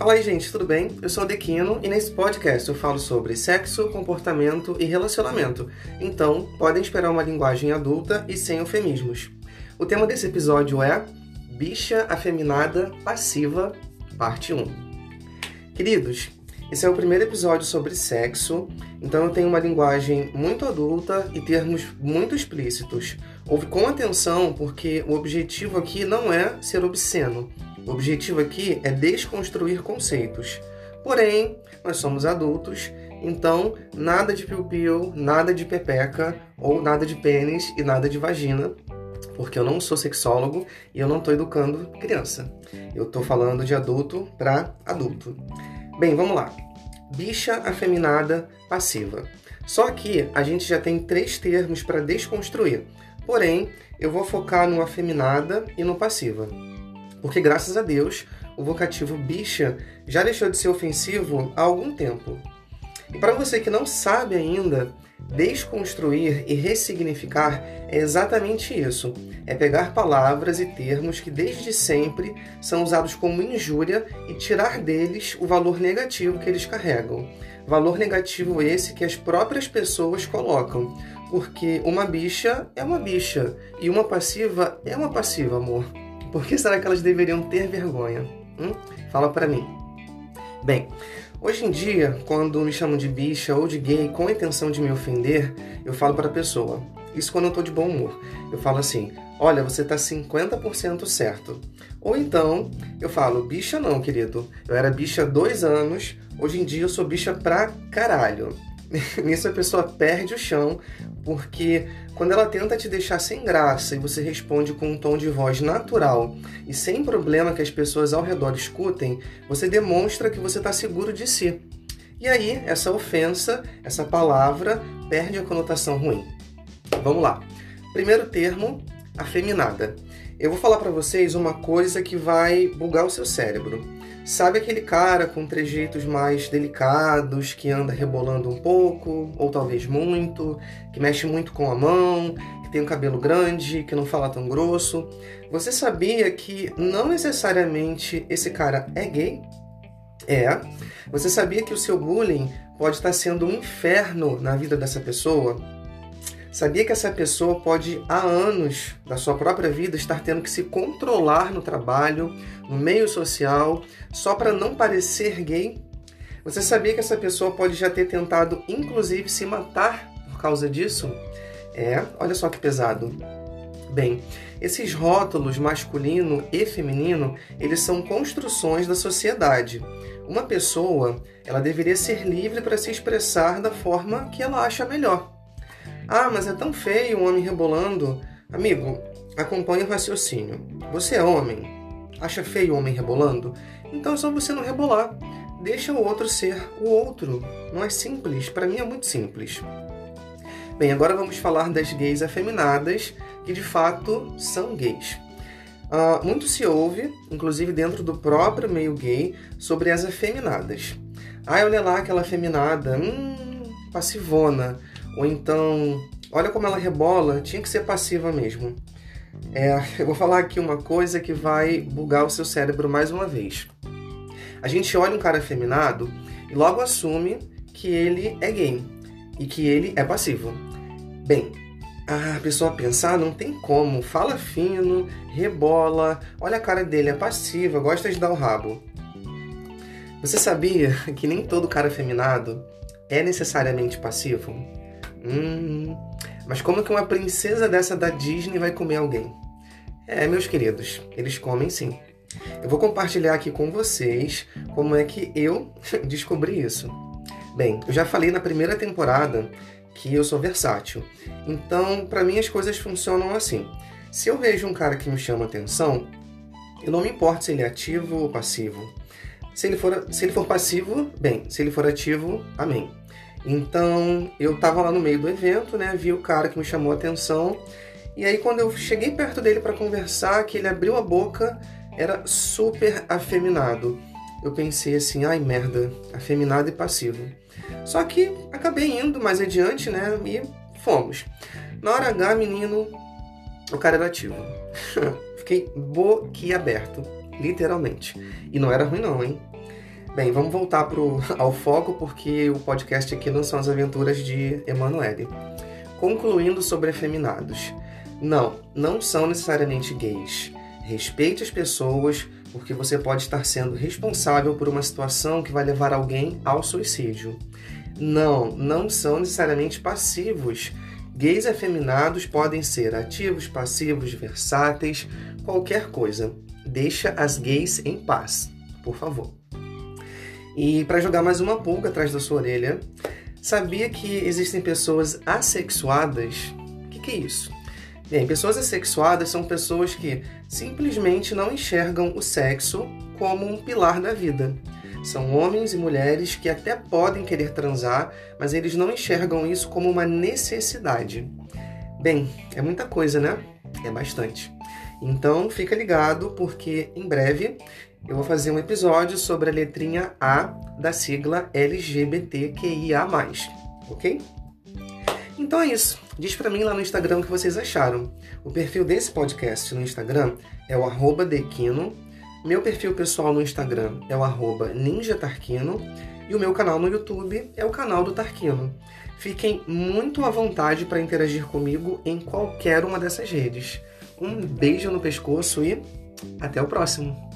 Fala aí, gente, tudo bem? Eu sou o Dequino e nesse podcast eu falo sobre sexo, comportamento e relacionamento. Então, podem esperar uma linguagem adulta e sem eufemismos. O tema desse episódio é Bicha Afeminada Passiva, parte 1. Queridos, esse é o primeiro episódio sobre sexo, então eu tenho uma linguagem muito adulta e termos muito explícitos. Ouve com atenção, porque o objetivo aqui não é ser obsceno o objetivo aqui é desconstruir conceitos. Porém, nós somos adultos, então nada de piu-piu, nada de pepeca, ou nada de pênis e nada de vagina, porque eu não sou sexólogo e eu não estou educando criança. Eu estou falando de adulto para adulto. Bem, vamos lá. Bicha afeminada passiva. Só que a gente já tem três termos para desconstruir. Porém, eu vou focar no afeminada e no passiva porque graças a Deus o vocativo bicha já deixou de ser ofensivo há algum tempo. E para você que não sabe ainda, desconstruir e ressignificar é exatamente isso: é pegar palavras e termos que desde sempre são usados como injúria e tirar deles o valor negativo que eles carregam. Valor negativo esse que as próprias pessoas colocam, porque uma bicha é uma bicha e uma passiva é uma passiva, amor. Por que será que elas deveriam ter vergonha? Hum? Fala para mim. Bem, hoje em dia, quando me chamam de bicha ou de gay com a intenção de me ofender, eu falo para a pessoa. Isso quando eu tô de bom humor. Eu falo assim: olha, você tá 50% certo. Ou então, eu falo: bicha não, querido. Eu era bicha há dois anos, hoje em dia eu sou bicha pra caralho. Nisso a pessoa perde o chão, porque quando ela tenta te deixar sem graça e você responde com um tom de voz natural e sem problema que as pessoas ao redor escutem, você demonstra que você está seguro de si. E aí, essa ofensa, essa palavra, perde a conotação ruim. Vamos lá. Primeiro termo, afeminada. Eu vou falar para vocês uma coisa que vai bugar o seu cérebro. Sabe aquele cara com trejeitos mais delicados, que anda rebolando um pouco, ou talvez muito, que mexe muito com a mão, que tem um cabelo grande, que não fala tão grosso? Você sabia que não necessariamente esse cara é gay? É. Você sabia que o seu bullying pode estar sendo um inferno na vida dessa pessoa? Sabia que essa pessoa pode, há anos da sua própria vida, estar tendo que se controlar no trabalho, no meio social, só para não parecer gay? Você sabia que essa pessoa pode já ter tentado, inclusive, se matar por causa disso? É, olha só que pesado. Bem, esses rótulos masculino e feminino, eles são construções da sociedade. Uma pessoa, ela deveria ser livre para se expressar da forma que ela acha melhor. Ah, mas é tão feio um homem rebolando. Amigo, acompanhe o raciocínio. Você é homem? Acha feio o homem rebolando? Então é só você não rebolar. Deixa o outro ser o outro. Não é simples? Para mim é muito simples. Bem, agora vamos falar das gays afeminadas, que de fato são gays. Uh, muito se ouve, inclusive dentro do próprio meio gay, sobre as afeminadas. Ah, olha lá aquela afeminada, hum, passivona. Ou então, olha como ela rebola, tinha que ser passiva mesmo. É, eu vou falar aqui uma coisa que vai bugar o seu cérebro mais uma vez. A gente olha um cara afeminado e logo assume que ele é gay e que ele é passivo. Bem, a pessoa pensa, ah, não tem como, fala fino, rebola, olha a cara dele, é passiva, gosta de dar o rabo. Você sabia que nem todo cara afeminado é necessariamente passivo? Hum, mas como que uma princesa dessa da Disney vai comer alguém? É, meus queridos, eles comem sim. Eu vou compartilhar aqui com vocês como é que eu descobri isso. Bem, eu já falei na primeira temporada que eu sou versátil. Então, para mim as coisas funcionam assim. Se eu vejo um cara que me chama atenção, eu não me importo se ele é ativo ou passivo. Se ele for, se ele for passivo, bem. Se ele for ativo, amém. Então eu tava lá no meio do evento, né? Vi o cara que me chamou a atenção. E aí quando eu cheguei perto dele para conversar, que ele abriu a boca, era super afeminado. Eu pensei assim, ai merda, afeminado e passivo. Só que acabei indo mais adiante, né? E fomos. Na hora H, menino, o cara era ativo. Fiquei boquiaberto, literalmente. E não era ruim não, hein? Bem, vamos voltar pro, ao foco porque o podcast aqui não são as aventuras de Emanuele. Concluindo sobre efeminados. Não, não são necessariamente gays. Respeite as pessoas, porque você pode estar sendo responsável por uma situação que vai levar alguém ao suicídio. Não, não são necessariamente passivos. Gays efeminados podem ser ativos, passivos, versáteis, qualquer coisa. Deixa as gays em paz, por favor. E para jogar mais uma pulga atrás da sua orelha, sabia que existem pessoas assexuadas? O que, que é isso? Bem, pessoas assexuadas são pessoas que simplesmente não enxergam o sexo como um pilar da vida. São homens e mulheres que até podem querer transar, mas eles não enxergam isso como uma necessidade. Bem, é muita coisa, né? É bastante. Então fica ligado porque em breve eu vou fazer um episódio sobre a letrinha A da sigla LGBTQIA+, ok? Então é isso. Diz para mim lá no Instagram o que vocês acharam. O perfil desse podcast no Instagram é o arroba Dequino. Meu perfil pessoal no Instagram é o arroba ninjatarquino. E o meu canal no YouTube é o canal do Tarquino. Fiquem muito à vontade para interagir comigo em qualquer uma dessas redes. Um beijo no pescoço e até o próximo.